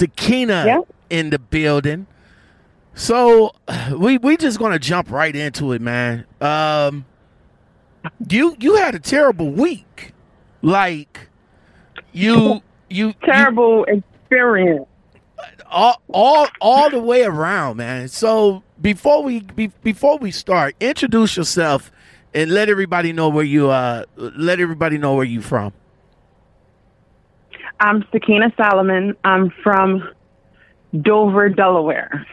Sakina Yeah. in the building. So we we just gonna jump right into it, man. Um, you you had a terrible week, like you you Terrible experience. all all all the way around, man. So before we be, before we start, introduce yourself and let everybody know where you uh let everybody know where you from. I'm Sakina Solomon. I'm from Dover, Delaware.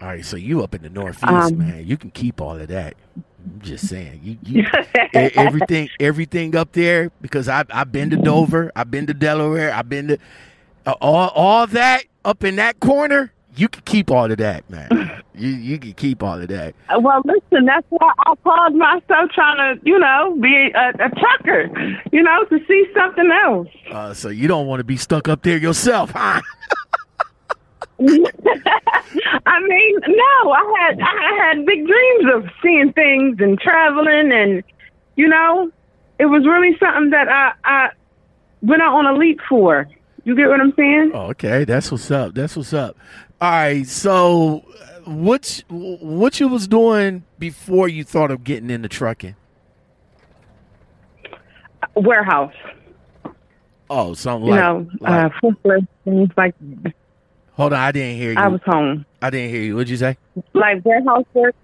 All right, so you up in the northeast, Um, man. You can keep all of that. I'm just saying, you, you everything everything up there because I I've been to Dover, I've been to Delaware, I've been to uh, all all that up in that corner. You can keep all of that, man. You you can keep all of that. Well, listen, that's why I called myself trying to, you know, be a, a trucker, you know, to see something else. Uh, so you don't want to be stuck up there yourself, huh? I mean, no, I had I had big dreams of seeing things and traveling, and you know, it was really something that I I went out on a leap for. You get what I'm saying? Oh, okay, that's what's up. That's what's up. All right, so uh, what what you was doing before you thought of getting into trucking? Warehouse, Oh, something you like, know, like uh, forklift things like. hold on, I didn't hear you. I was home, I didn't hear you. What'd you say? like warehouse work,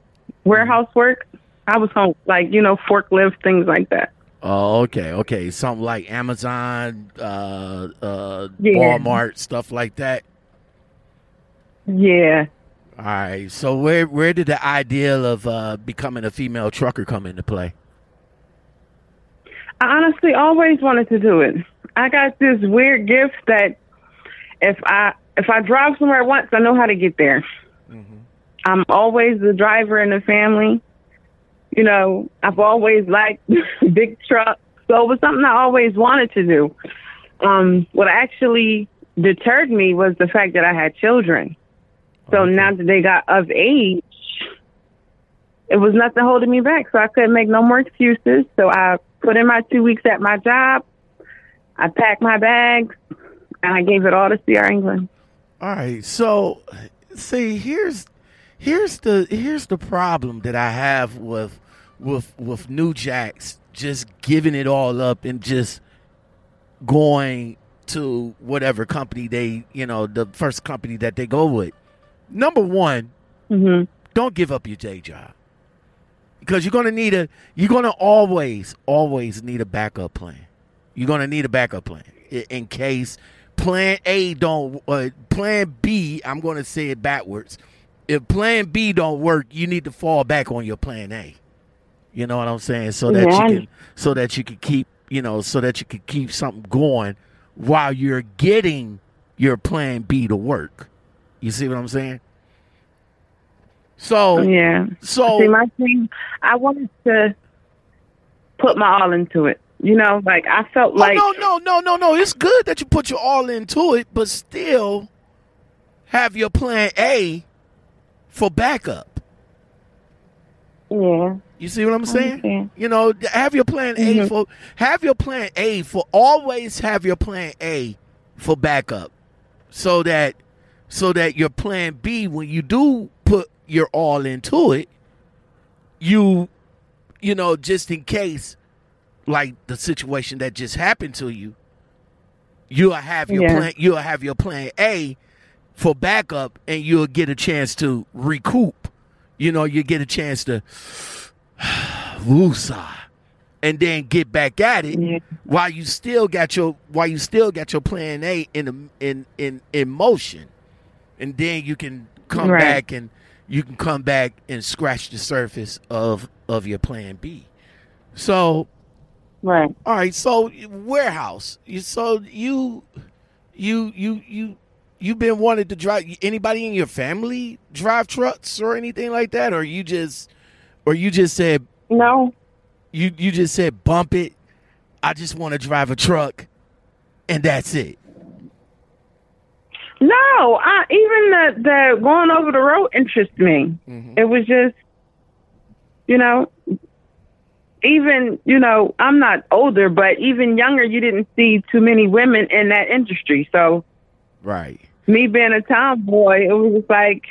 warehouse work. I was home, like you know, forklift things like that. Oh, okay, okay, something like Amazon, uh, uh, Yeah. Walmart, stuff like that. Yeah. All right, so where where did the idea of uh, becoming a female trucker come into play? I honestly always wanted to do it. I got this weird gift that if I if I drive somewhere once, I know how to get there. I'm always the driver in the family. You know, I've always liked big trucks, so it was something I always wanted to do. Um, what actually deterred me was the fact that I had children. So now that they got of age, it was nothing holding me back. So I couldn't make no more excuses. So I put in my two weeks at my job. I packed my bags and I gave it all to CR England. All right, so see, here's here's the here's the problem that I have with with with New Jacks just giving it all up and just going to whatever company they you know the first company that they go with. Number one, hmm don't give up your day job. Because you're gonna need a you're gonna always always need a backup plan. You're gonna need a backup plan. In case plan a don't uh, plan b i'm gonna say it backwards. If plan b don't work you need to fall back on your plan a. You know what i'm saying? So that Yeah. you can so that you can keep you know so that you can keep something going while you're getting your plan b to work you see what i'm saying so Yeah. so See, my thing, I wanted to put my all into it. You know, like I felt like oh, no, no, no, no, no. It's good that you put your all into it, but still have your plan A for backup. yeah, You see what I'm saying? You know, have your plan A Mhm. for have your plan A for always have your plan A for backup, so that so that your plan B when you do put your all into it, you you know just in case like the situation that just happened to you, you'll have your Yeah. plan you'll have your plan A for backup and you'll get a chance to recoup. You know, you get a chance to woosah and then get back at it Yeah. while you still got your while you still got your plan A in in in in motion. And then you can come Right. back and you can come back and scratch the surface of of your plan B. So right. all right, so warehouse. You so you you you you you been wanted to drive anybody in your family drive trucks or anything like that or you just or you just said No, you you just said bump it. I just want to drive a truck and that's it. No. I even the the going over the road interests me. Mhm. It was just, you know, even you know, I'm not older, but even younger, you didn't see too many women in that industry. So Right. me being a tomboy, it was just like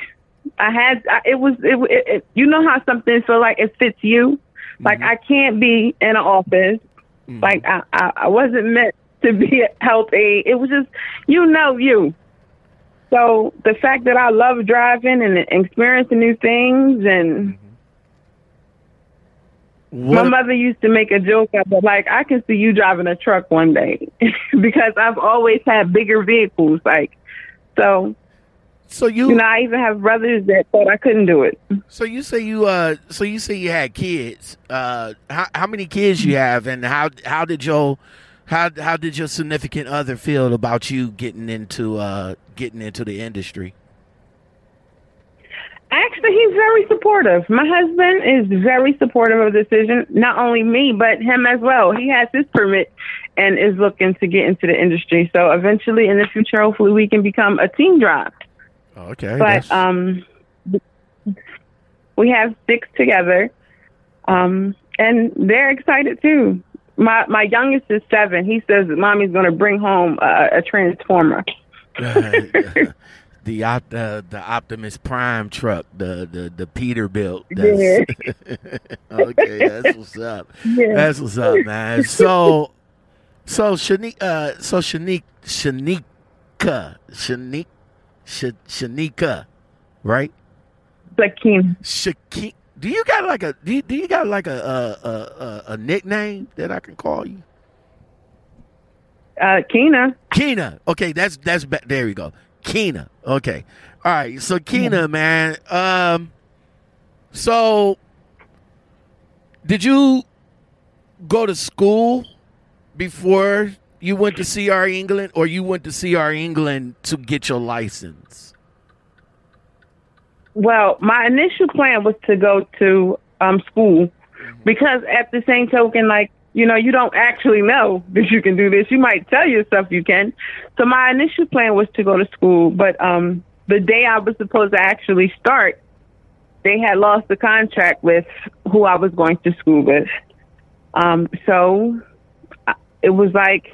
I had. I, it was. It, it, it. You know how something feel like it fits you. Like Mm-hmm. I can't be in an office. Like I, I, I wasn't meant to be a aid. It was just, you know, you. So the fact that I love driving and experiencing new things, and my mother used to make a joke it, like I can see you driving a truck one day because I've always had bigger vehicles. Like, so so you, you know, I even have brothers that thought I couldn't do it. so you say you uh so you say you had kids. Uh how how many kids you have and how how did your how how did your significant other feel about you getting into uh getting into the industry? Actually, he's very supportive. My husband is very supportive of the decision. Not only me, but him as well. He has his permit and is looking to get into the industry. So eventually, in the future, hopefully, we can become a team drive. Okay. But um, we have six together, um, and they're excited too. My my youngest is seven. He says that mommy's going to bring home a, a transformer. the op- uh, the Optimus Prime truck, the the the Peterbilt. That's, okay, that's what's up. Yeah. That's what's up, man. So, so Shanique, uh, so Shanique, Shanika, Shanique, Sh- Shanika, right? Lakeem. Shaki. Do you got like a do you, do you got like a a, a a nickname that I can call you? Uh, Keena. Keena. Okay, that's that's ba- there we go. Keena. Okay. All right. So Keena, man. Um. So, did you go to school before you went to CR England, or you went to CR England to get your license? Well, my initial plan was to go to um, school because, at the same token, like you know, you don't actually know that you can do this. You might tell yourself you can. So my initial plan was to go to school, but um, the day I was supposed to actually start, they had lost the contract with who I was going to school with. Um, so it was like,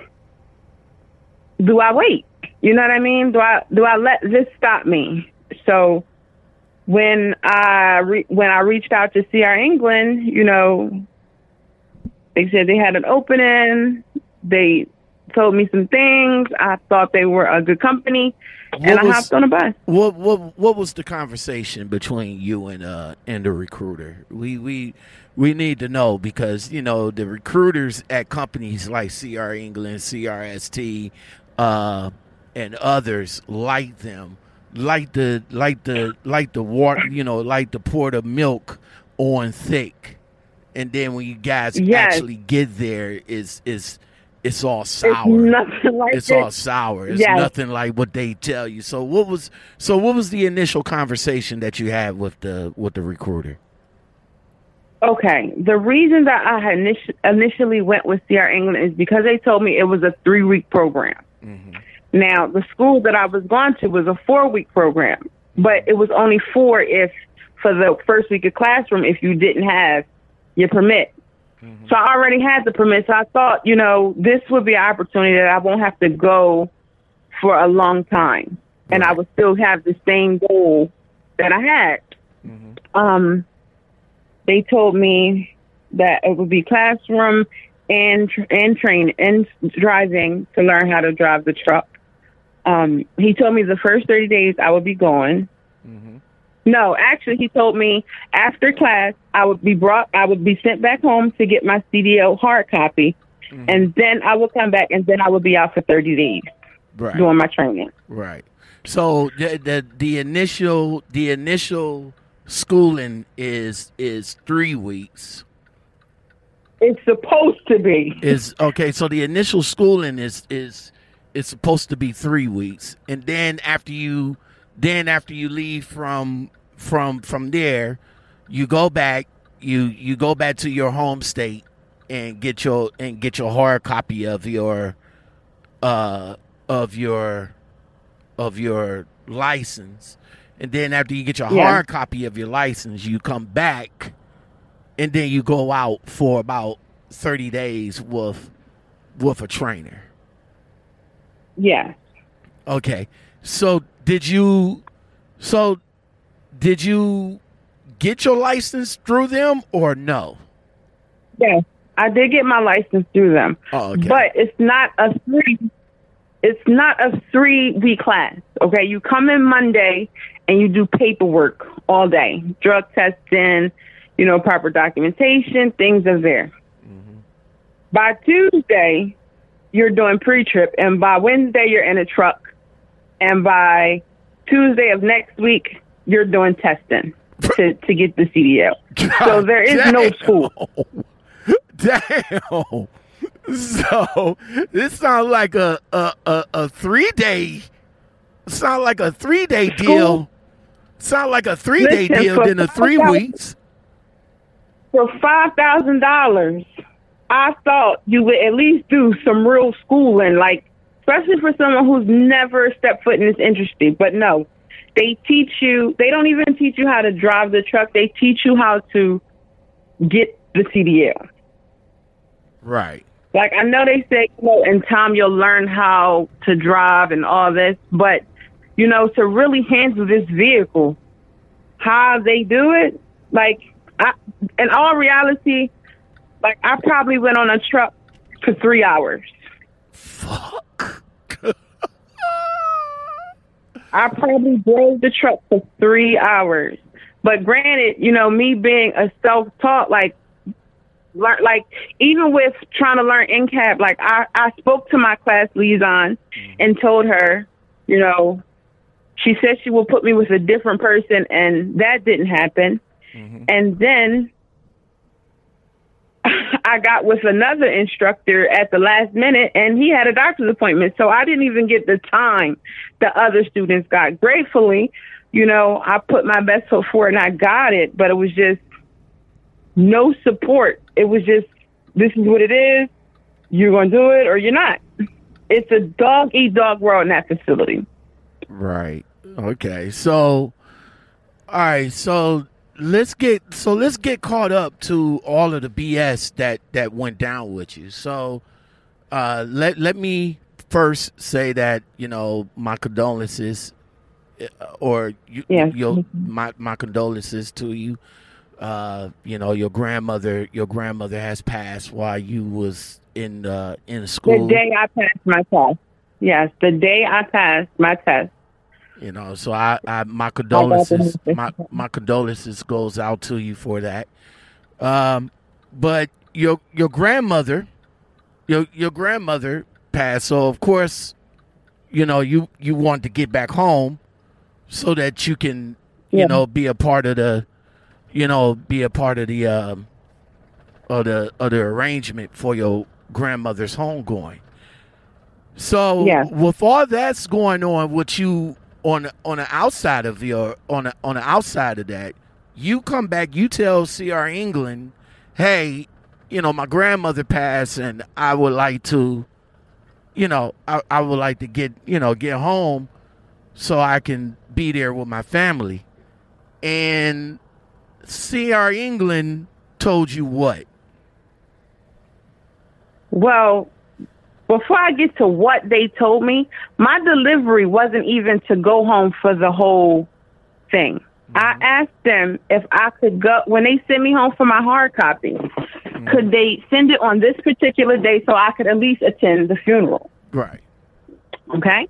do I wait? You know what I mean? Do I do I let this stop me? So when I re- when I reached out to CR England, you know, they said they had an opening. They told me some things. I thought they were a good company, and I was- hopped on a bus. What what what was the conversation between you and uh and the recruiter? We we we need to know because you know the recruiters at companies like CR England, CRST, uh, and others like them, like the like the like the water, you know, like the pour the milk on thick, and then when you guys Yes. actually get there, is is it's all It's sour nothing like it's this. all sour. It's Yes. nothing like what they tell you. So what was so what was the initial conversation that you had with the with the recruiter? Okay. The reason that I initially went with CR England is because they told me it was a three week program. Mm-hmm. Now, the school that I was going to was a four week program, but it was only four if for the first week of classroom if you didn't have your permit. So I already had the permit. So I thought, you know, this would be an opportunity that I won't have to go for a long time. And I would still have the same goal that I had. Um, they told me that it would be classroom and tr- and train and driving to learn how to drive the truck. Um, he told me the first thirty days I would be going. No, actually, he told me after class I would be brought, I would be sent back home to get my CDL hard copy, and then I would come back, and then I would be out for thirty days Right. doing my training. Right. So the, the the initial the initial schooling is is three weeks. It's supposed to be. Is okay. So the initial schooling is is is supposed to be three weeks, and then after you then after you leave from from from there, you go back you you go back to your home state and get your and get your hard copy of your uh of your of your license. And then after you get your Yeah. hard copy of your license you come back and then you go out for about 30 days with with a trainer Yeah. okay So did you? So did you get your license through them or no? Yes, I did get my license through them. Oh, okay. But it's not a three. It's not a three week class. Okay, you come in Monday and you do paperwork all day, drug testing, you know, proper documentation, things are there. Mm-hmm. By Tuesday, you're doing pre-trip, and by Wednesday, you're in a truck, and by Tuesday of next week, you're doing testing to to get the CDL. so there is no school. Damn. So this sounds like a a, a, a three day sound like a three day deal. Sound like a three day Listen, deal than a three 5,000 weeks. For five thousand dollars, I thought you would at least do some real schooling, like especially for someone who's never stepped foot in this industry. But no, they teach you. They don't even teach you how to drive the truck. They teach you how to get the CDL. Right. Like I know they say, you know, in time you'll learn how to drive and all this, but you know, to really handle this vehicle, how they do it, like I, in all reality, like I probably went on a truck for three hours. Fuck. I probably drove the truck for three hours. But granted, you know, me being a self-taught, like, learn, like even with trying to learn NCAP, like I, I spoke to my class liaison mm. and told her, you know, she said she will put me with a different person, and that didn't happen. Mm-hmm. And then I got with another instructor at the last minute, and he had a doctor's appointment. So I didn't even get the time the other students got. Gratefully, you know, I put my best foot forward and I got it, but it was just no support. It was just, this is what it is. You're going to do it or you're not. It's a dog eat dog world in that facility. Right. Okay. So, all right. So let's get so let's get caught up to all of the BS that that went down with you. So, uh, let let me first say that you know my condolences, uh, or you, Yes. your my my condolences to you. Uh, you know your grandmother your grandmother has passed while you was in uh in school. The day I passed my test. Yes, the day I passed my test. You know, so I, I my condolences, my my condolences goes out to you for that. Um, but your your grandmother, your your grandmother passed, so of course, you know you you want to get back home so that you can you Yeah. know be a part of the, you know, be a part of the um, of the of the arrangement for your grandmother's homegoing. So Yeah. with all that's going on with you on on the outside of your on on the outside of that, you come back, you tell CR England, hey, you know, my grandmother passed and I would like to, you know, I, I would like to get, you know, get home so I can be there with my family. And CR England told you what? Well, before I get to what they told me, my delivery wasn't even to go home for the whole thing. I mm-hmm. asked them if I could go when they sent me home for my hard copy. Mm-hmm. Could they send it on this particular day so I could at least attend the funeral? Right. Okay.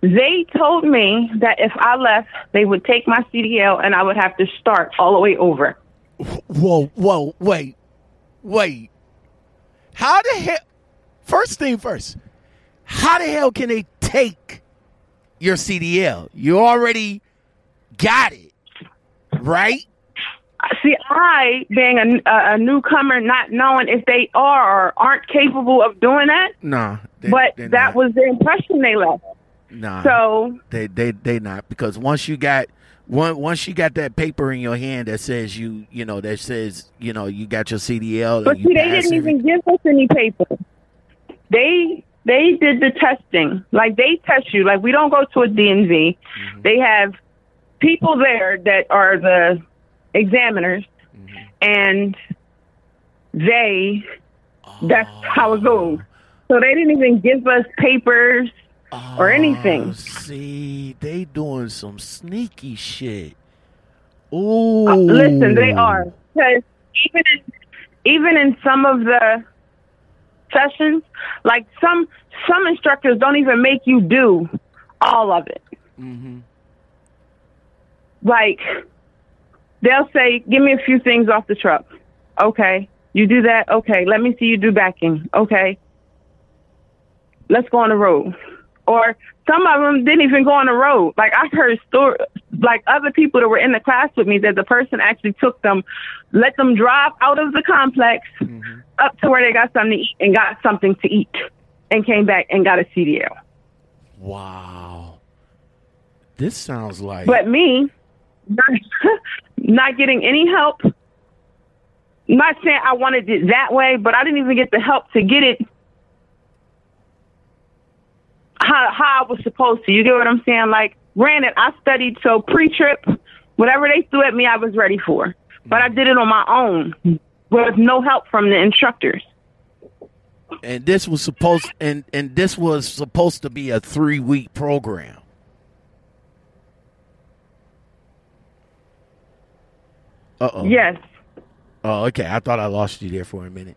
They told me that if I left, they would take my CDL and I would have to start all the way over. Whoa, whoa, wait, wait. How the hell? First thing first, how the hell can they take your CDL? You already got it, right? Uh, see, I, being a, a, newcomer, not knowing if they are or aren't capable of doing that, Nah, they, but that not. was the impression they left. nah. So, they they they not because once you got one once you got that paper in your hand that says you you know that says you know you got your CDL but you see, they didn't every- even give us any paper. They they did the testing. Like they test you. Like we don't go to a DMV. They have people there that are the examiners, and they that's how it goes. So they didn't even give us papers or anything. Oh, See, they doing some sneaky shit. Oh, Uh, listen, they are because even in, even in some of the sessions, like some some instructors don't even make you do all of it. Mm-hmm. Like they'll say, "Give me a few things off the truck." Okay, you do that. Okay, let me see you do backing. Okay, let's go on the road. Or some of them didn't even go on the road. Like I heard story, like other people that were in the class with me, that the person actually took them, let them drive out of the complex mm-hmm. up to where they got something to eat and got something to eat, and came back and got a CDL. Wow. This sounds like But me, not, not getting any help. Not saying I wanted it that way, but I didn't even get the help to get it how how I was supposed to. You get what I'm saying? Like, granted, I studied so pre-trip, whatever they threw at me, I was ready for. But I did it on my own with no help from the instructors. and this was supposed and and this was supposed to be a 3-week program. Uh-oh. Yes. Oh, okay. I thought I lost you there for a minute.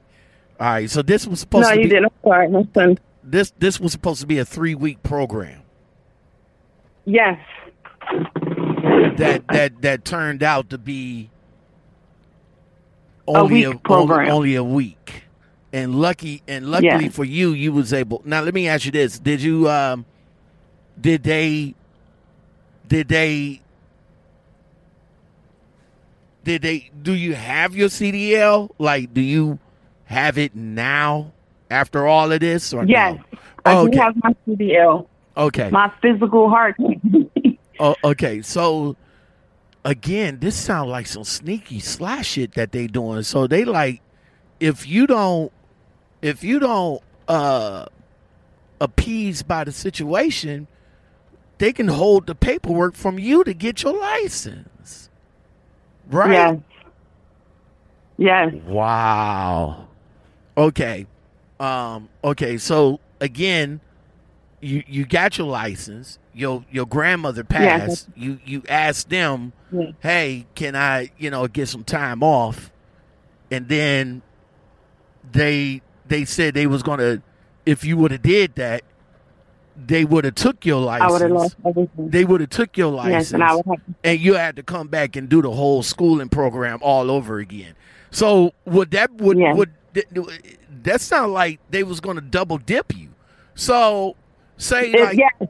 All right. So this was supposed No, to you be didn't. I'm sorry, my son. This this was supposed to be a 3-week program. Yes. that that that turned out to be only week a, program. Only, only a week. And lucky and luckily Yeah. for you, you was able. Now let me ask you this: Did you um, did they did they did they do you have your CDL? Like, do you have it now after all of this? Or no? Yes. I Oh, do okay. have my CDL, Okay. my physical heart. Oh, okay. So again, this sounds like some sneaky slash shit that they doing. So they like, if you don't, if you don't uh appease by the situation, they can hold the paperwork from you to get your license. Right? Yes. Yes. Wow. Okay. Um, okay, so again, you you got your license. Your your grandmother passed. You you asked them, Yeah. "Hey, can I, you know, get some time off?" And then they they said they was going to if you would have did that, they would have took your I would have license. lost everything. They would have took your license Yes, and I would have. and you had to come back and do the whole schooling program all over again. So would that would Yeah. would that sound like they was going to double dip you? So say It- like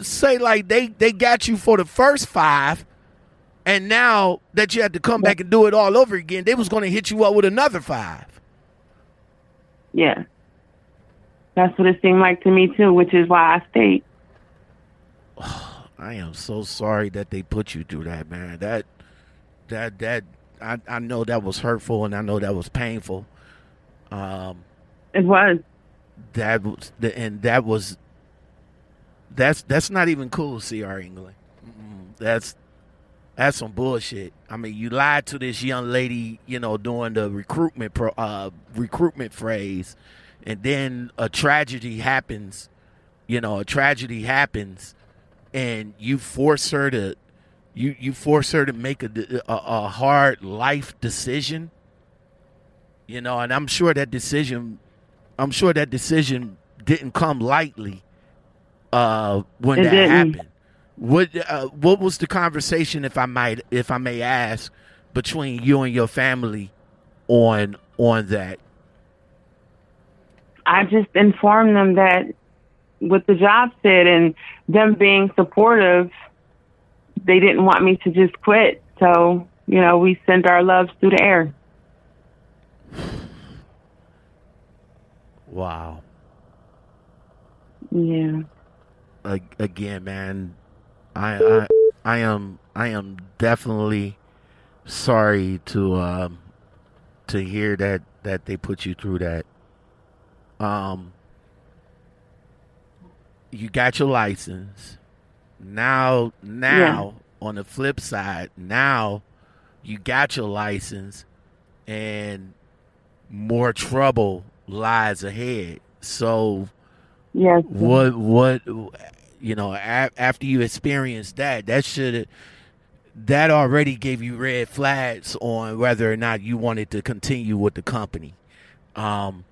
say like they they got you for the first five, and now that you had to come back and do it all over again, they was going to hit you up with another five. Yeah. That's what it seemed like to me too, which is why I stayed. I am so sorry that they put you through that, man. That that that I I know that was hurtful and I know that was painful. Um. It was. that was the and that was that's that's not even cool cr england Mm-mm. that's that's some bullshit i mean you lied to this young lady you know during the recruitment pro, uh recruitment phrase and then a tragedy happens you know a tragedy happens and you force her to you you force her to make a a, a hard life decision you know and i'm sure that decision I'm sure that decision didn't come lightly uh, when It that didn't. happened. What uh, what was the conversation, if I might, if I may ask, between you and your family on on that? I just informed them that what the job said and them being supportive, they didn't want me to just quit. So, you know, we sent our loves through the air. Wow. Yeah. Again, man, I, I I am I am definitely sorry to um to hear that that they put you through that. Um, you got your license. Now, now on the flip side, now you got your license, and more trouble lies ahead. So, Yes. What what you know after you experienced that, that should that already gave you red flags on whether or not you wanted to continue with the company. Um,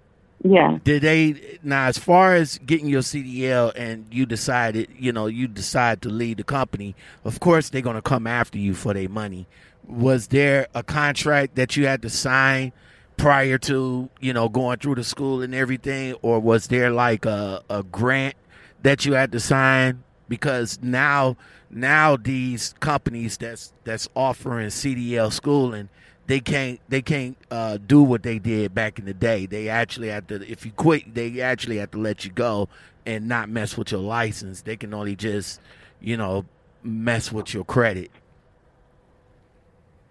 Yeah. did they now as far as getting your CDL and you decided, you know, you decide to leave the company, of course they're gonna come after you for their money. Was there a contract that you had to sign prior to, you know, going through the school and everything, or was there like a, a grant that you had to sign? Because now now these companies that's that's offering CDL schooling they can't they can't uh, do what they did back in the day. They actually have to if you quit, they actually have to let you go and not mess with your license. They can only just you know mess with your credit.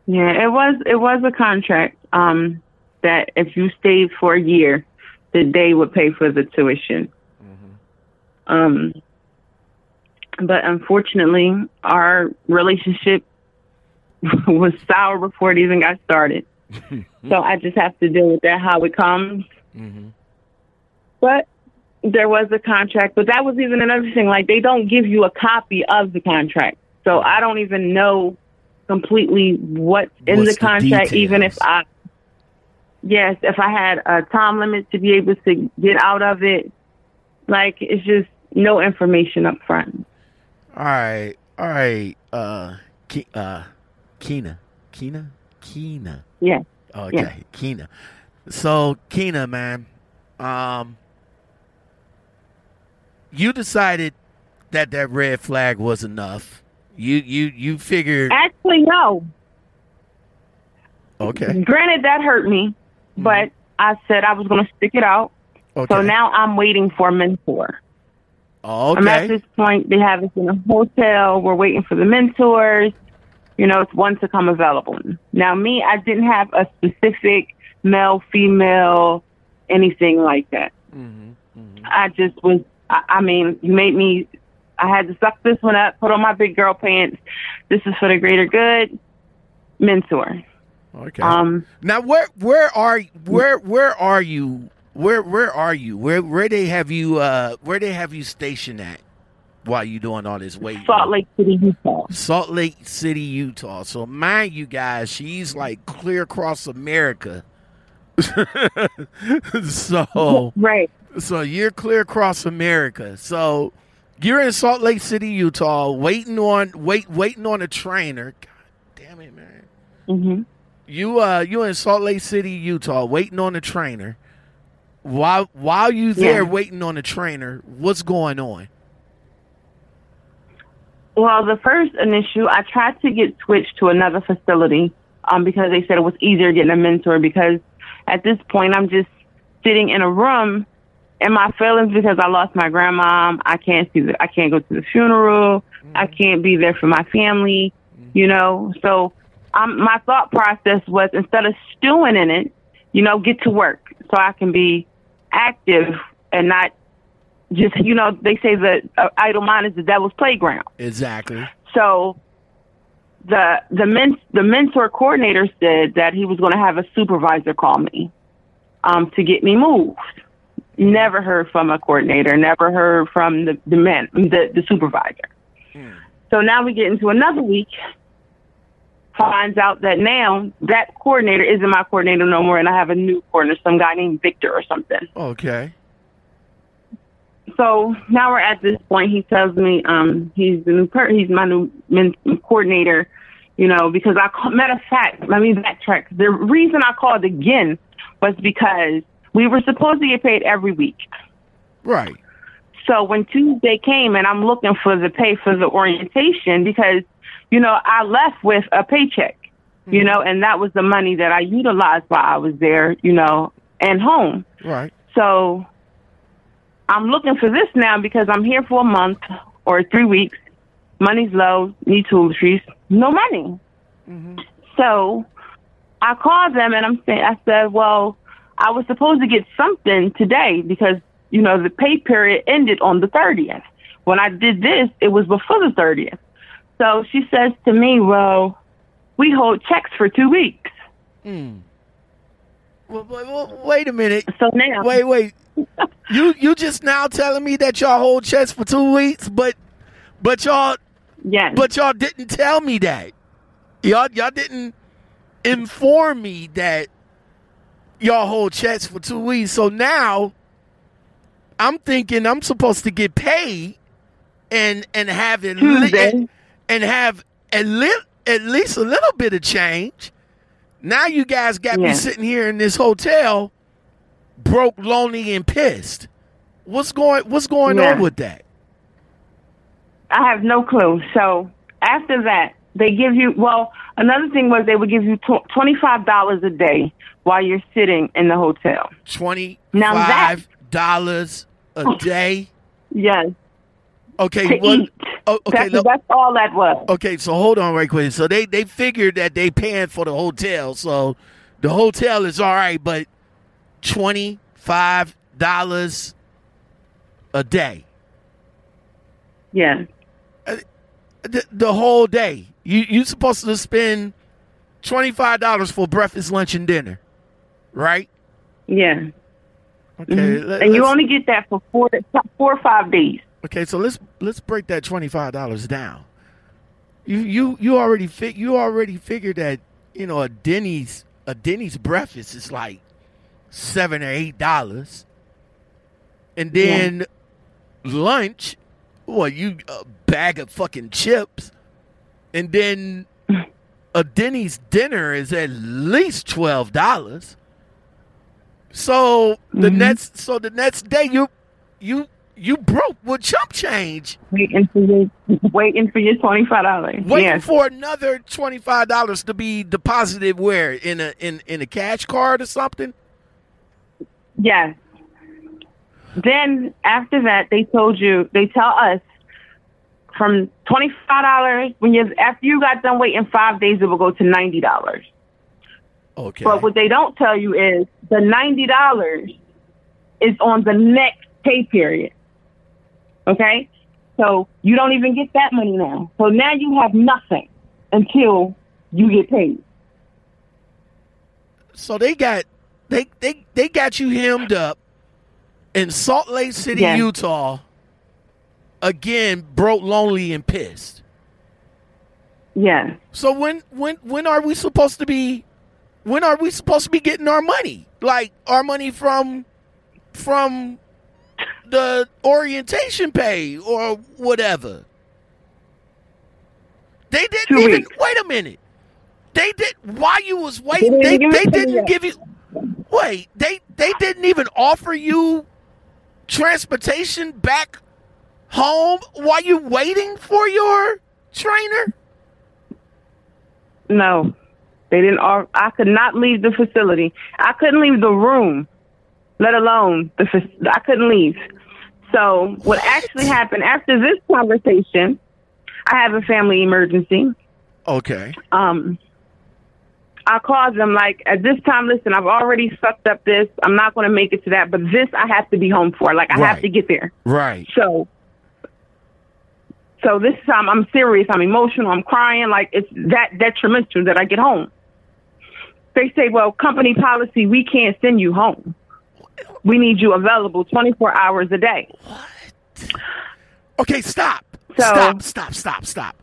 Yeah, it was it was a contract um, that if you stayed for a year, that they would pay for the tuition. Um, but unfortunately, our relationship was sour before it even got started. so I just have to deal with that how it comes. Mm-hmm. But there was a contract, but that was even another thing. Like they don't give you a copy of the contract, so I don't even know completely what's in What's the the contract. even if? I, yes, if I had a time limit to be able to get out of it, like it's just no information up front. All right, all right. Uh, Ke- uh, Keena, Keena, Keena. Yeah, Okay, Yeah. Keena. So Keena, man, um, you decided that that red flag was enough. You you you figured actually, no. okay. Granted, that hurt me, but I said I was going to stick it out. Okay. So now I'm waiting for a mentor. I'm at this point. They have us in a hotel. We're waiting for the mentors. You know, it's one to come available. Now, me, I didn't have a specific male, female, anything like that. Mhm, mhm. I just was. I, I mean, you made me. I had to suck this one up. Put on my big girl pants. This is for the greater good. Mentor. Okay. Um, now where where are where where are you? Where where are you? Where where they have you uh where they have you stationed at while you doing all this waiting? Salt Lake City, Utah. Salt Lake City, Utah. So mind you guys, she's like clear across America. so Right. so you're clear across America. So you're in Salt Lake City, Utah, waiting on wait waiting on a trainer. God damn it, man. hmm You uh you in Salt Lake City, Utah, waiting on a trainer. While while you there Yeah. waiting on a trainer, what's going on? Well, the first initial, I tried to get switched to another facility um, because they said it was easier getting a mentor. Because at this point, I'm just sitting in a room in my feelings because I lost my grandma. I can't see the, I can't go to the funeral. I can't be there for my family. You know, so um, my thought process was instead of stewing in it, you know, get to work so I can be active and not just you know they say that uh, idle mind is the devil's playground. Exactly. So the the men the mentor coordinator said that he was going to have a supervisor call me um, to get me moved. Never heard from a coordinator. Never heard from the the men the the supervisor. So now we get into another week. Finds out that now that coordinator isn't my coordinator no more, and I have a new coordinator, some guy named Victor or something. Okay. so now we're at this point. He tells me um, he's the new per- he's my new men- coordinator. You know, because I call- matter of fact, let me backtrack. The reason I called again was because we were supposed to get paid every week. Right. So when Tuesday came and I'm looking for the pay for the orientation because, you know, I left with a paycheck, you hmm. know, and that was the money that I utilized while I was there, you know, and home. Right. So I'm looking for this now because I'm here for a month or three weeks. Money's low, need toiletries, no money. Mm-hmm. So I called them and I'm saying, I said, well, I was supposed to get something today because, you know, the pay period ended on the 30th. When I did this, it was before the 30th. So she says to me, well, we hold checks for two weeks. Hmm. Well, well, well, wait a minute. So now, Wait, wait. you you just now telling me that y'all hold checks for two weeks, but but y'all Yes. but y'all didn't tell me that. Y'all y'all didn't inform me that y'all hold checks for two weeks. So now I'm thinking I'm supposed to get paid and and have it Tuesday. and, and have at, li- at least a little bit of change. Now you guys got me sitting here in this hotel, broke, lonely, and pissed. What's going What's going Yeah. on with that? I have no clue. So after that, they give you. Well, another thing was they would give you tw- twenty five dollars a day while you're sitting in the hotel. Twenty five dollars a day. Yes. Okay, To what? eat. Oh, okay, that's, look, that's all that was. okay. So hold on, right quick. So they they figured that they paying for the hotel, so the hotel is all right, but twenty five dollars a day, Yeah. the, the whole day. You you supposed to spend twenty five dollars for breakfast, lunch, and dinner, right? Yeah. Okay, Mhm. let- and you only get that for four, four or five days. Okay, so let's let's break that twenty five dollars down. You you you already fi- you already figured that you know a Denny's a Denny's breakfast is like seven or eight dollars, and then lunch, what you a bag of fucking chips, and then a Denny's dinner is at least twelve dollars. So the Mhm. next so the next day you you you broke with chump change, Waiting for your waiting for your twenty five dollars. waiting Yes. for another twenty five dollars to be deposited where in a in in a cash card or something. Yes. Then after that, they told you they tell us from twenty five dollars when you after you got done waiting five days, it will go to ninety dollars. Okay, But what they don't tell you is the ninety dollars is on the next pay period. Okay, so you don't even get that money now. So now you have nothing until you get paid. so they got they they they got you hemmed up in Salt Lake City, Yeah. Utah. Again, broke, lonely, and pissed. Yeah. So when when when are we supposed to be when are we supposed to be getting our money? Like our money from from the orientation pay or whatever. They didn't Two even weeks. wait a minute. They did while you was waiting. They They, didn't they, give it to me didn't give you wait. They they didn't even offer you transportation back home while you waiting for your trainer. No, they didn't. I could not leave the facility. I couldn't leave the room, let alone the. I couldn't leave. So what actually happened after this conversation? I have a family emergency. Okay. Um, I called them like at this time. Listen, I've already sucked up this. I'm not going to make it to that, but this I have to be home for. Like I Right. have to get there. Right. So, so this time I'm serious. I'm emotional. I'm crying. Like it's that detrimental that I get home. They say, well, company policy, we can't send you home. We need you available 24 hours a day. What? Okay, stop. So- stop, stop, stop, stop.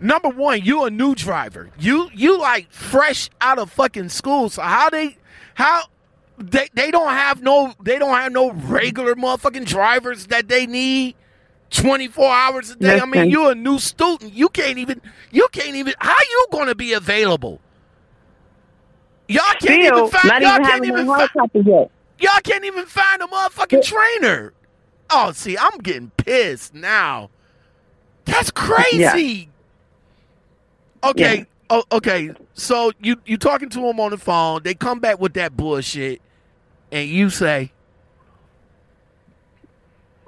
Number one, you're a new driver. You you like fresh out of fucking school. So how they how they they don't have no they don't have no regular motherfucking drivers that they need 24 hours a day. I mean, Listen. you a new student. You can't even you can't even how you gonna be available? Y'all can't even Still, find not y'all even can't even find yet. Y'all can't even find a motherfucking trainer. Oh, see, I'm getting pissed now. That's crazy. Okay. Yeah. Oh, okay. So you you talking to them on the phone. They come back with that bullshit, and you say,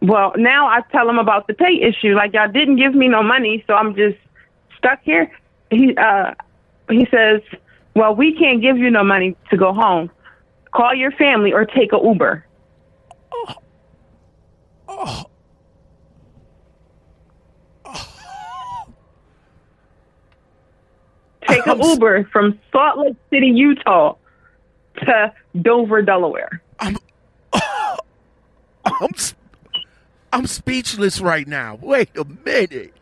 Well, now I tell them about the pay issue. Like y'all didn't give me no money, so I'm just stuck here. He uh he says, "Well, we can't give you no money to go home. Call your family or take a Uber." Take I'm an Uber from Salt Lake City, Utah to Dover, Delaware. "I'm I'm I'm speechless right now. Wait a minute.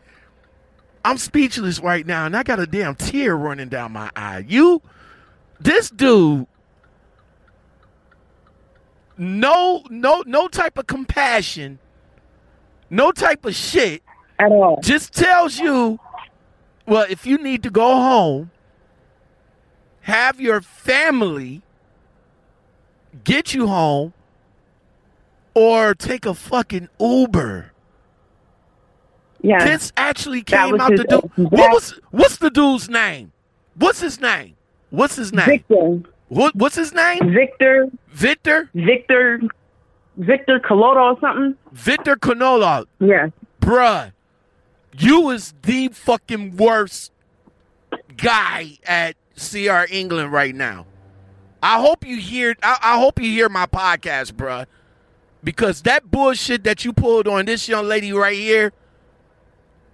I'm speechless right now, and I got a damn tear running down my eye. You, this dude, no, no, no type of compassion, no type of shit at all. Just tells you, well, if you need to go home, have your family get you home, or take a fucking Uber. Yeah. This actually came out the dude. What was what's the dude's name? What's his name? What's his name? Victor. What what's his name? Victor. Victor. Victor. Victor Coloto or something. Victor Canola. Yeah. Bruh, you was the fucking worst guy at CR England right now. I hope you hear. I, I hope you hear my podcast, bruh, because that bullshit that you pulled on this young lady right here,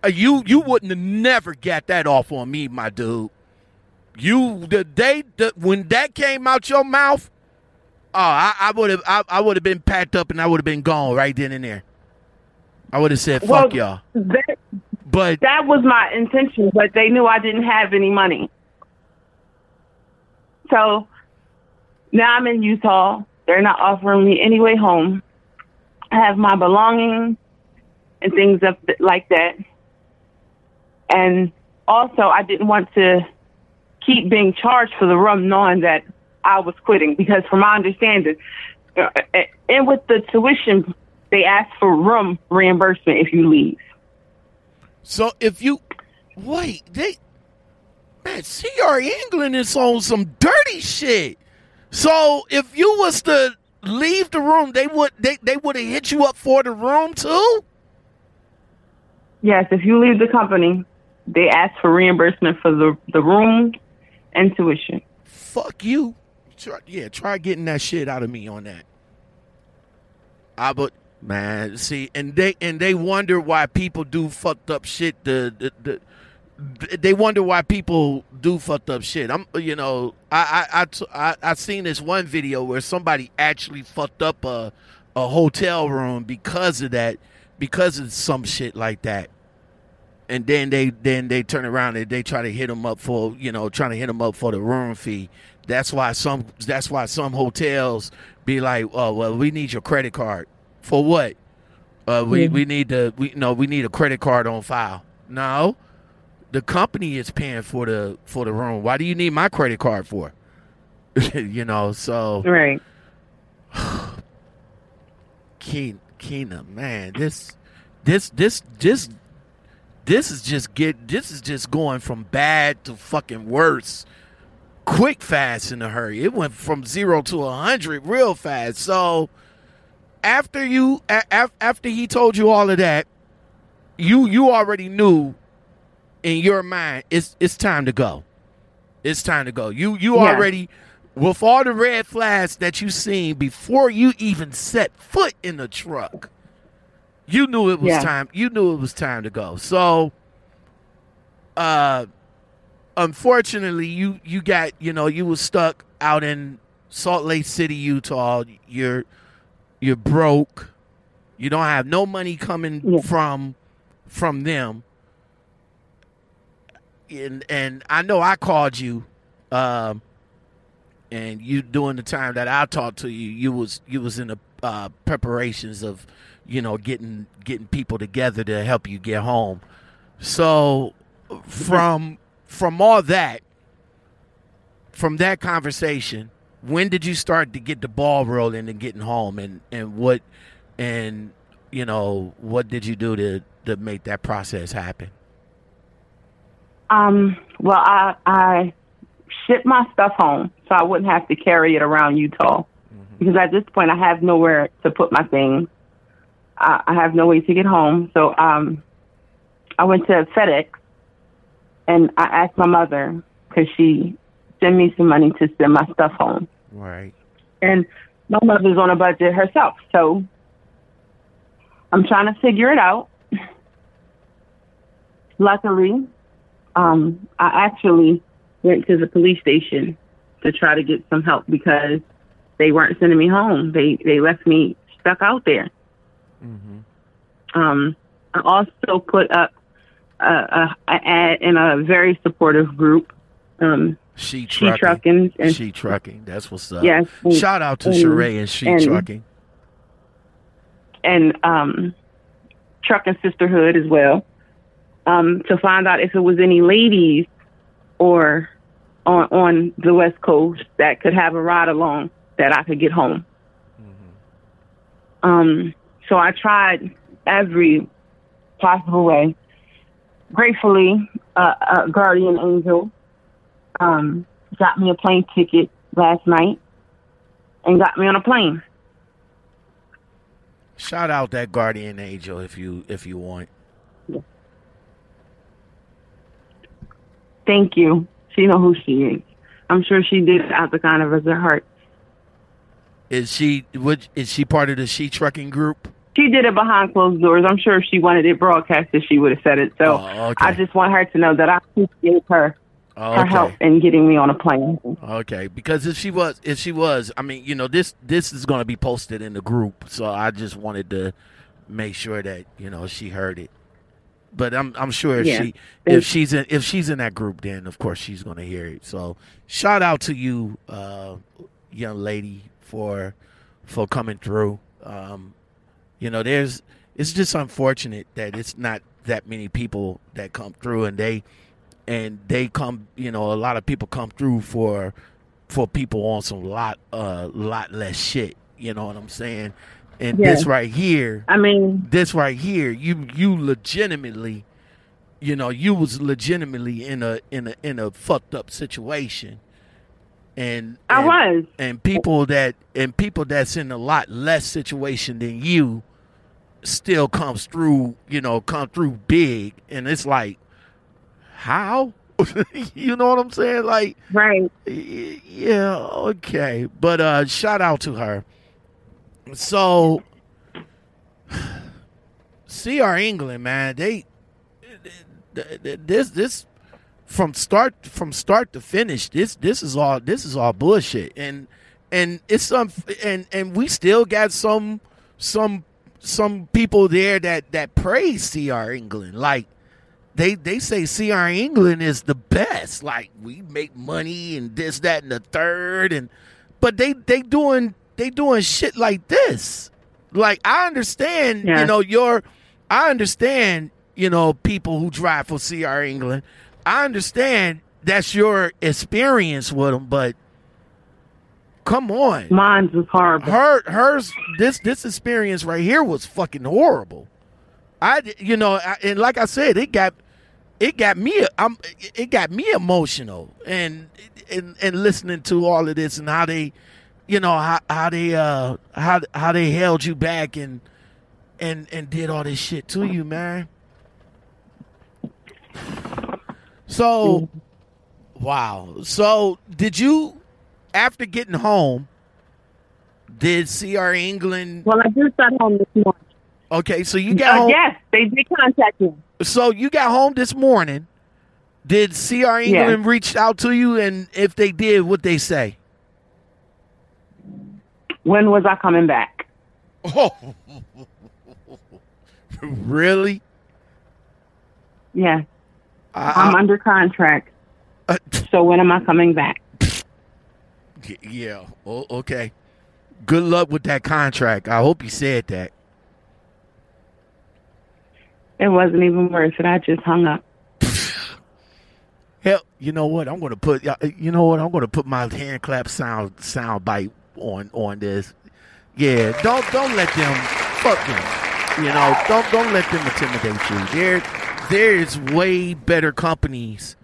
uh, you you wouldn't have never got that off on me, my dude. You the day the, when that came out your mouth, oh, I would have I, I would have been packed up and I would have been gone right then and there. I would have said, "Fuck well, y'all." That, but that was my intention, but they knew I didn't have any money. So now I'm in Utah. They're not offering me any way home. I have my belongings and things of like that. And also, I didn't want to keep being charged for the room knowing that I was quitting because, from my understanding, uh, and with the tuition, they ask for room reimbursement if you leave. So if you wait, they man, CR England is on some dirty shit. So if you was to leave the room, they would they, they would have hit you up for the room too? Yes, if you leave the company, they ask for reimbursement for the the room and tuition. Fuck you. Try, yeah, try getting that shit out of me on that. I but man, see, and they and they wonder why people do fucked up shit. The the, the they wonder why people do fucked up shit. I'm, you know, I I I I seen this one video where somebody actually fucked up a a hotel room because of that, because of some shit like that. And then they then they turn around and they try to hit them up for you know trying to hit them up for the room fee. That's why some that's why some hotels be like, oh well, we need your credit card for what? Uh, we we need to we no we need a credit card on file. No, the company is paying for the for the room. Why do you need my credit card for? you know, so right. Keena, Keena, man, this, this, this, this, this is just get. This is just going from bad to fucking worse, quick, fast, in a hurry. It went from zero to a hundred real fast. So after you, a- after he told you all of that, you you already knew in your mind, it's it's time to go. It's time to go. You you yeah. already with all the red flags that you seen before you even set foot in the truck. You knew it was yeah. time. You knew it was time to go. So, uh, unfortunately, you you got you know you was stuck out in Salt Lake City, Utah. You're you're broke. You don't have no money coming yeah. from from them and and I know I called you, um, and you during the time that I talked to you, you was you was in the uh, preparations of, you know, getting getting people together to help you get home. So from from all that, from that conversation, when did you start to get the ball rolling and getting home, and and what, and you know, what did you do to to make that process happen? Um, well, I I shipped my stuff home so I wouldn't have to carry it around Utah mm-hmm. because at this point I have nowhere to put my things. I, I have no way to get home, so um, I went to FedEx and I asked my mother because she sent me some money to send my stuff home. Right. And my mother's on a budget herself, so I'm trying to figure it out. Luckily, um, I actually went to the police station to try to get some help because they weren't sending me home. They they left me stuck out there. Um, I also put up a, a, a ad in a very supportive group. Um, She She trucking. Trucking and- she trucking. That's what's up. Yes, and- Shout out to and- Sheree and she and- trucking. and um, Trucking Sisterhood as well um, to find out if it was any ladies or on on the West Coast that could have a ride along that I could get home. Um, so I tried every possible way. Gratefully, uh, uh, Guardian Angel um, got me a plane ticket last night and got me on a plane. Shout out that guardian angel if you if you want. Thank you. She know who she is. I'm sure she did it out the kind of her heart. Is she would is she part of the she trucking group? She did it behind closed doors. I'm sure if she wanted it broadcasted, she would have said it. So Oh, okay. I just want her to know that I appreciate her Oh, her help in getting me on a plane. Okay, because if she was, if she was, I mean, you know, this this is going to be posted in the group, so I just wanted to make sure that you know she heard it. But I'm I'm sure if Yeah. she if she's in if she's in that group, then of course she's going to hear it. So shout out to you, uh, young lady, for for coming through. Um, you know, there's it's just unfortunate that it's not that many people that come through and they and they come you know a lot of people come through for for people on some lot uh lot less shit you know what i'm saying and Yeah. this right here I mean, this right here you you legitimately you know you was legitimately in a in a in a fucked up situation and I and- was. and people that and people that's in a lot less situation than you still comes through you know come through big and it's like how? You know what i'm saying? Like Right. yeah okay. But uh shout out to her. So cr england man. They this this from start from start to finish this this is all this is all bullshit. And and it's some and and we still got some some some people there that that praise CR England. Like they they say CR England is the best. Like we make money and this that and the third and but they they doing they doing shit like this. Like I understand you Yeah. know your I understand you know people who drive for CR England. I understand that's your experience with them, but come on, Mine was horrible. her hers this this experience right here was fucking horrible. I you know, I, and like I said, it got it got me I'm it got me emotional and and and listening to all of this and how they you know how how they uh how how they held you back and and and did all this shit to you, man. So, wow. So, did you, after getting home, did CR England? Well, I just got home this morning. Okay, so you got Uh, home. yes, they did contact me. So you got home this morning. Did CR England reach out to you, and if they did, what they say? When was I coming back? Oh, really? Yes, I, I'm under contract. I- So when am I coming back? Yeah. Oh, okay. Good luck with that contract. I hope you said that. It wasn't even worth it. I just hung up. Hell, you know what? I'm gonna put. uh, You know what? I'm gonna put my hand clap sound sound bite on on this. Yeah, don't don't let them fuck them. You know, don't don't let them intimidate you. There there's way better companies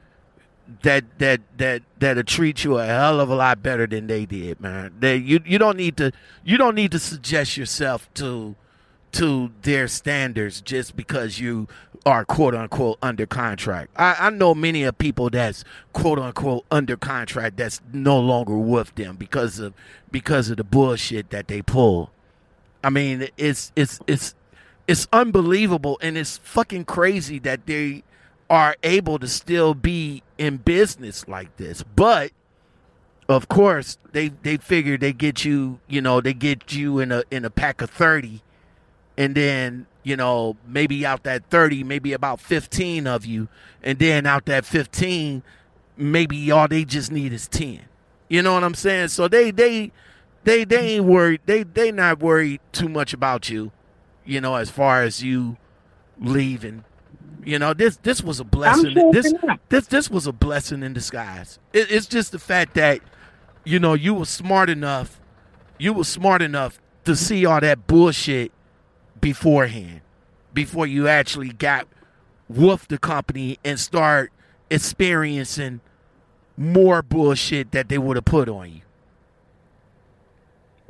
that that that that'll treat you a hell of a lot better than they did, man. They you you don't need to you don't need to suggest yourself to to their standards just because you are quote unquote under contract. I, I know many of people that's quote unquote under contract that's no longer with them because of because of the bullshit that they pull. I mean, it's it's it's it's unbelievable and it's fucking crazy that they are able to still be in business like this. But of course, they they figure they get you, you know, they get you in a in a pack of 30 and then you know maybe out that 30 maybe about 15 of you and then out that 15 maybe all they just need is 10 you know what i'm saying? So they they they they ain't worried they they not worried too much about you you know as far as you leaving you know this this was a blessing sure this this this was a blessing in disguise it, it's just the fact that you know you were smart enough you were smart enough to see all that bullshit beforehand before you actually got with the company and start experiencing more bullshit that they would have put on you.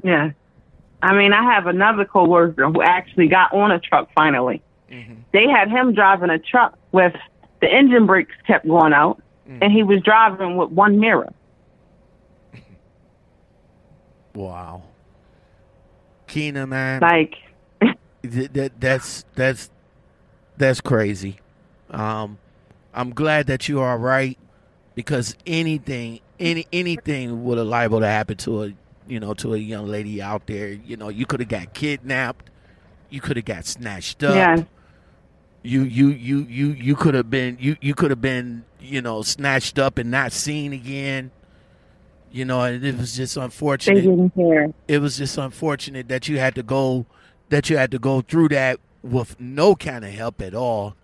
Yeah. I mean, I have another coworker who actually got on a truck finally. They had him driving a truck with the engine brakes kept going out, and he was driving with one mirror. Wow. Keena, man, Like, th- that that's that's that's crazy. Um, I'm glad that you are right because anything, any anything would have liable to happen to a you know to a young lady out there. You know, you could have got kidnapped, you could have got snatched up. yeah, you you you you you could have been you you could have been you know snatched up and not seen again. You know and it was just unfortunate. they didn't care. it was just unfortunate that you had to go that you had to go through that with no kind of help at all.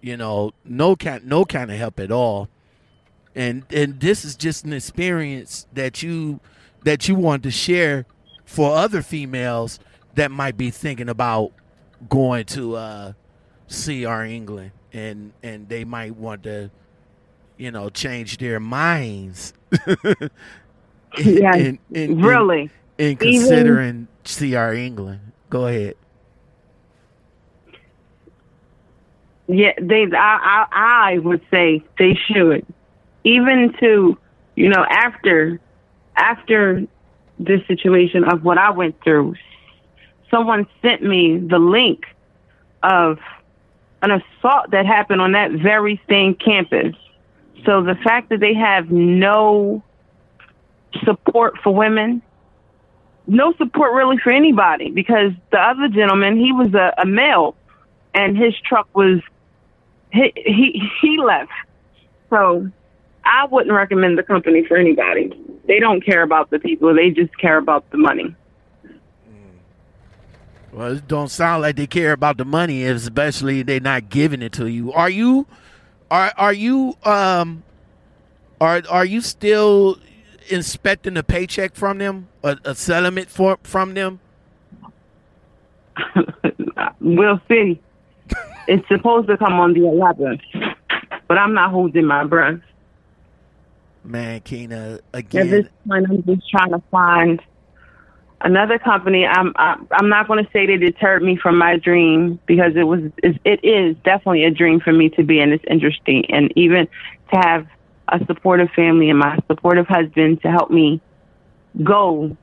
You know no kind no kind of help at all. And and this is just an experience that you that you want to share for other females that might be thinking about going to uh CR England and and they might want to you know change their minds Yeah, in, in, really. in considering CR England. Go ahead. Yeah, they. I, I, I would say they should, even to, you know, after, after this situation of what I went through, someone sent me the link of an assault that happened on that very same campus. So the fact that they have no support for women, no support really for anybody, because the other gentleman, he was a, a male, and his truck was he he he left. So I wouldn't recommend the company for anybody. They don't care about the people; they just care about the money. Well, it don't sound like they care about the money, especially they're not giving it to you. Are you are are you um are are you still inspecting a paycheck from them? A, a settlement for from them? we'll see. it's supposed to come on the 11th, but I'm not holding my breath. Man, Keena, At this point, I'm just trying to find another company. I'm I'm, I'm not going to say they deterred me from my dream because it was it is definitely a dream for me to be in this industry, and even to have a supportive family and my supportive husband to help me go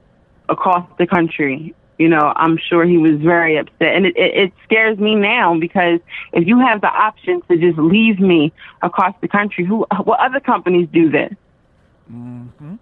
across the country. You know, I'm sure he was very upset, and it, it, it scares me now because if you have the option to just leave me across the country, who what other companies do this? Mm-hmm.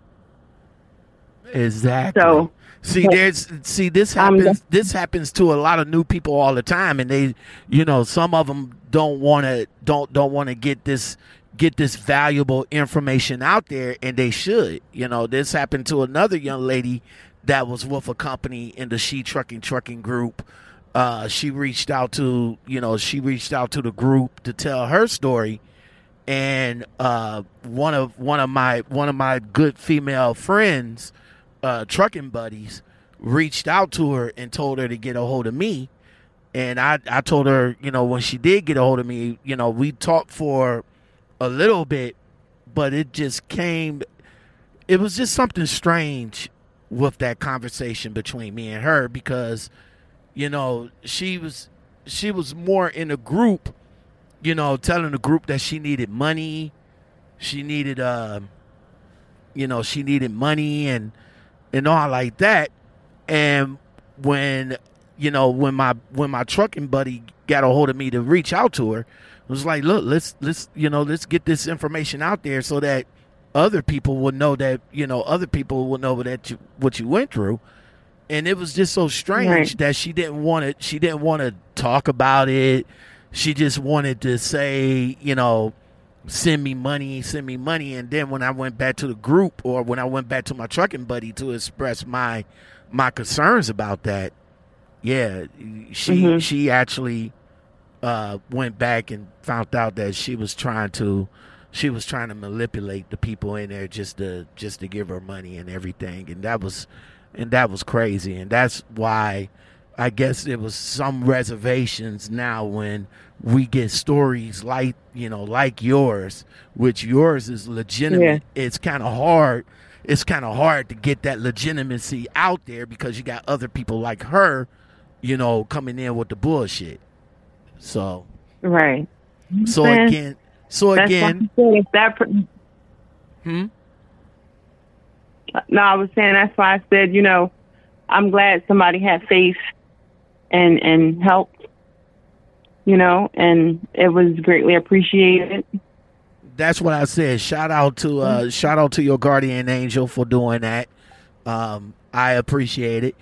Exactly. So- see, there's see this Um, happens. this happens to a lot of new people all the time, and they, you know, some of them don't want to don't don't want to get this get this valuable information out there, and they should. You know, this happened to another young lady that was with a company in the She Trucking Trucking group. Uh, she reached out to you know she reached out to the group to tell her story and uh, one of one of my one of my good female friends, uh, trucking buddies, reached out to her and told her to get a hold of me. And I, I told her, you know, when she did get a hold of me, you know, we talked for a little bit, but it just came. It was just something strange with that conversation between me and her because, you know, she was she was more in a group you know, telling the group that she needed money, she needed, uh, you know, she needed money and and all like that. And when you know when my when my trucking buddy got a hold of me to reach out to her, it was like, look, let's let's you know let's get this information out there so that other people will know that you know other people will know that you what you went through. and it was just so strange Right. that she didn't want to she didn't want to talk about it she just wanted to say you know send me money send me money. And then when i went back to the group or when i went back to my trucking buddy to express my my concerns about that yeah she Mhm. she actually uh went back and found out that she was trying to she was trying to manipulate the people in there just to just to give her money and everything. And that was and that was crazy. And that's why i guess there was some reservations now when we get stories like you know like yours which yours is legitimate it's kind of hard it's kind of hard to get that legitimacy out there because you got other people like her you know coming in with the bullshit so Right. so Man, again so again why I said if that. hmm? No, I was saying that's why I said you know, I'm glad somebody had faith and and helped. You know, and it was greatly appreciated. that's what I said. Shout out to uh shout out to your guardian angel for doing that. Um I appreciate it.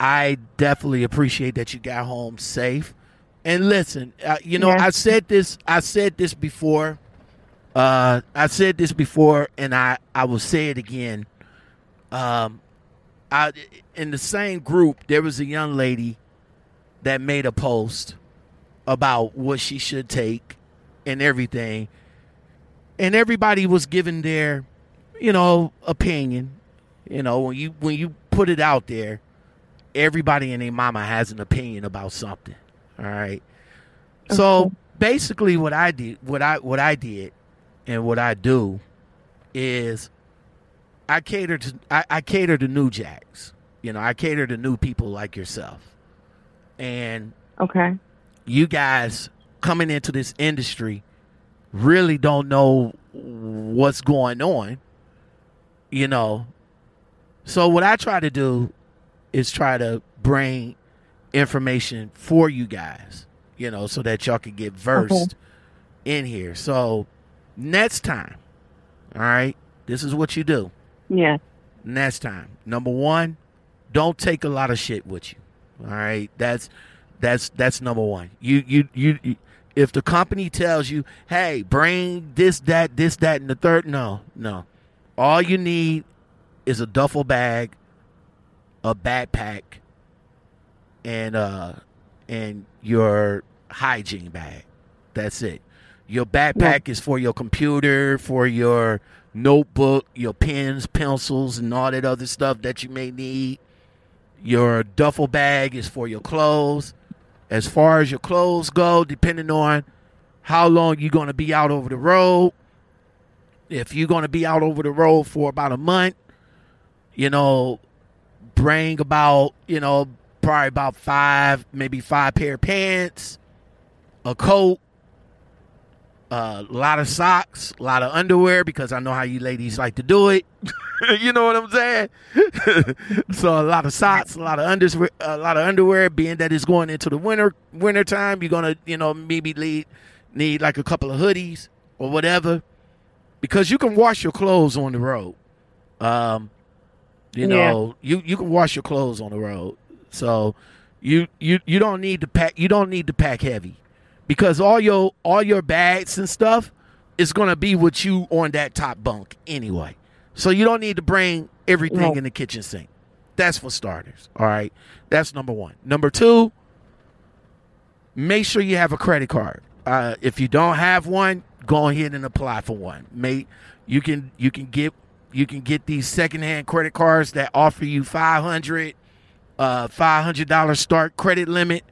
I definitely appreciate that you got home safe. And listen, uh, you know, Yeah. I said this I said this before. Uh I said this before and I I will say it again. Um I in the same group there was a young lady that made a post about what she should take and everything. And everybody was giving their you know opinion. You know when you when you put it out there everybody and their mama has an opinion about something. All right? So basically what i did what i what i did and what i do is i cater to i, I cater to new jacks. You know i cater to new people like yourself and Okay. you guys coming into this industry really don't know what's going on, you know. So what I try to do is try to bring information for you guys, you know, so that y'all can get versed in here. So next time, all right, this is what you do Yeah. next time. Number one, don't take a lot of shit with you. All right, that's that's that's number one. You you you. you if the company tells you, "Hey, bring this, that, this, that, and the third, no, no. All you need is a duffel bag, a backpack, and uh, and your hygiene bag. That's it. Your backpack is for your computer, for your notebook, your pens, pencils, and all that other stuff that you may need. Your duffel bag is for your clothes. As far as your clothes go, depending on how long you're going to be out over the road, if you're going to be out over the road for about a month, you know, bring about, you know, probably about five, maybe five pair of pants, a coat, a lot of socks, a lot of underwear because I know how you ladies like to do it. you know what I'm saying? so a lot of socks, a lot of underwear, a lot of underwear. Being that it's going into the winter winter time, you're gonna you know maybe need need like a couple of hoodies or whatever because you can wash your clothes on the road. Um, you Yeah. know you you can wash your clothes on the road, so you you you don't need to pack you don't need to pack heavy because all your all your bags and stuff is gonna be with you on that top bunk anyway. So you don't need to bring everything Right. in the kitchen sink. That's for starters. All right. That's number one. Number two, make sure you have a credit card. Uh, if you don't have one, go ahead and apply for one. Mate, you can you can get you can get these secondhand credit cards that offer you five hundred uh five hundred dollar start credit limit,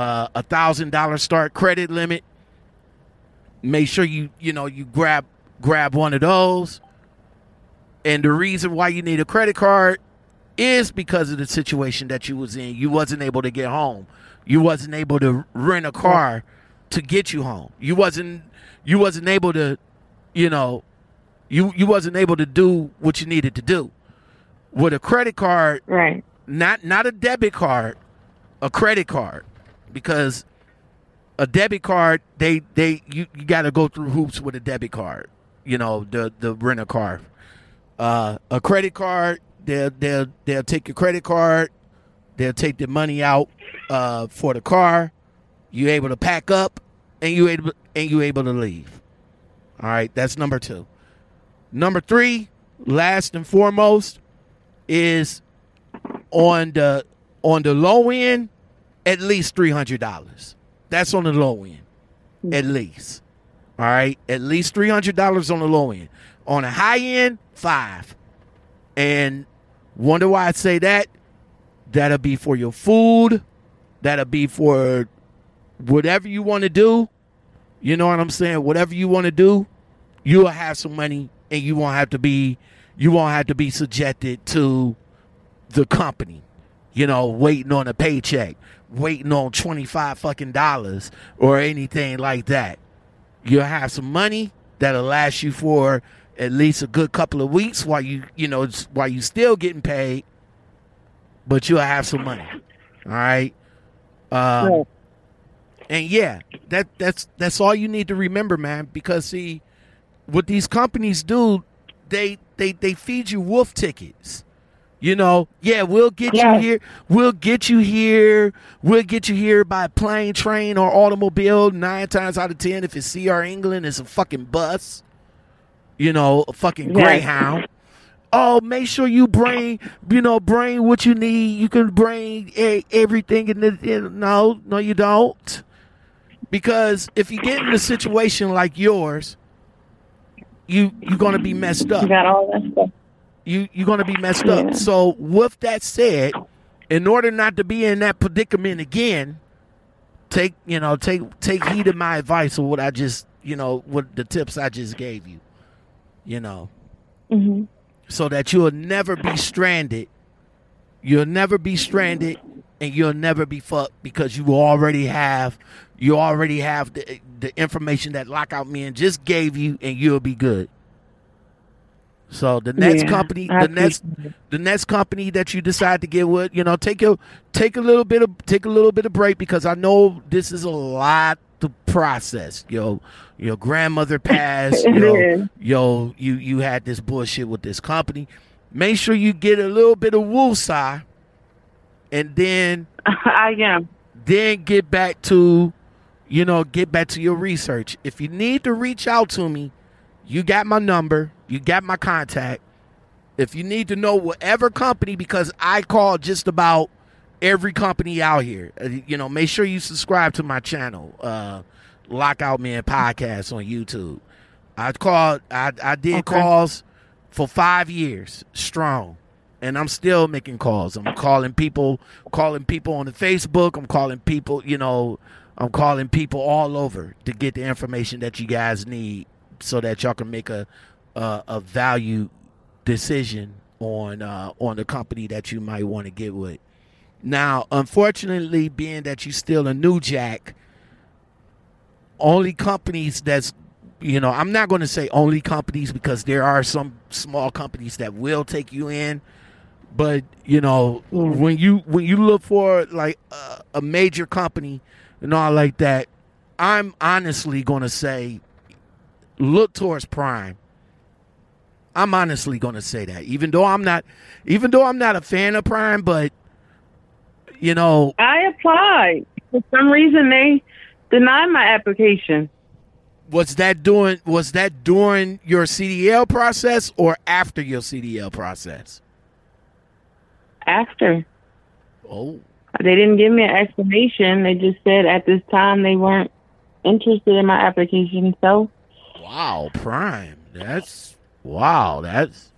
a thousand dollar start credit limit. Make sure you you know you grab grab one of those. And the reason why you need a credit card is because of the situation that you was in. You wasn't able to get home. You wasn't able to rent a car to get you home. You wasn't you wasn't able to, you know, you you wasn't able to do what you needed to do. With a credit card, Right. not not a debit card, a credit card, because a debit card they they you, you got to go through hoops with a debit card. You know the the rent car. Uh, a credit card they'll they'll they'll take your credit card, They'll take the money out uh, for the car. You able to pack up, and you able and you able to leave. All right, that's number two. Number three, last and foremost, is on the on the low end, at least three hundred dollars. That's on the low end, at least. All right, at least three hundred dollars on the low end. On the high end, five. And wonder why I say that? That'll be for your food. That'll be for whatever you want to do. You know what I'm saying? Whatever you want to do, you'll have some money, and you won't have to be you won't have to be subjected to the company. You know, waiting on a paycheck, waiting on twenty five fucking dollars or anything like that. You'll have some money that'll last you for at least a good couple of weeks while you you know while you still getting paid, but you'll have some money. All right. Um, Right. and yeah, that that's that's all you need to remember, man. Because see, what these companies do, they they they feed you wolf tickets. You know, yeah, we'll get Yes. you here. We'll get you here. We'll get you here by plane, train, or automobile. Nine times out of ten, if it's CR England, it's a fucking bus. You know, a fucking Yes. Greyhound. Oh, make sure you bring, you know, bring what you need. You can bring e- everything in the. In, no, no, you don't. Because if you get in a situation like yours, you you're gonna be messed up You got all that stuff. You you're gonna be messed Yeah. up. So with that said, in order not to be in that predicament again, take you know take take heed of my advice or what I just you know what the tips I just gave you. You know, hmm so that you'll never be stranded. You'll never be stranded, and you'll never be fucked because you already have you already have the the information that Lockout Men just gave you, and you'll be good. So the next Yeah, company, I the next it. the next company that you decide to get with, you know, take your take a little bit of take a little bit of break because I know this is a lot to process. Yo, your grandmother passed. Yo, yo, you you had this bullshit with this company. Make sure you get a little bit of woosah, and then I am. then get back to, you know, get back to your research. If you need to reach out to me, you got my number, you got my contact. If you need to know whatever company, because I call just about every company out here, uh, you know, make sure you subscribe to my channel, uh, Lockout Man Podcast on YouTube. I called, I, I did Okay. calls for five years strong and I'm still making calls. I'm calling people, calling people on the Facebook. I'm calling people, you know, I'm calling people all over to get the information that you guys need, so that y'all can make a a, a value decision on uh, on the company that you might want to get with. Now, unfortunately, being that you're still a new jack, only companies that's you know i'm not going to say only companies because there are some small companies that will take you in but you know Mm. when you when you look for like a, a major company and all like that i'm honestly going to say look towards prime i'm honestly going to say that even though i'm not even though i'm not a fan of prime but you know I applied. For some reason, they denied my application. was that during was that during your CDL process or after your CDL process? After Oh, they didn't give me an explanation, they just said at this time they weren't interested in my application. So wow, Prime. That's wow. That's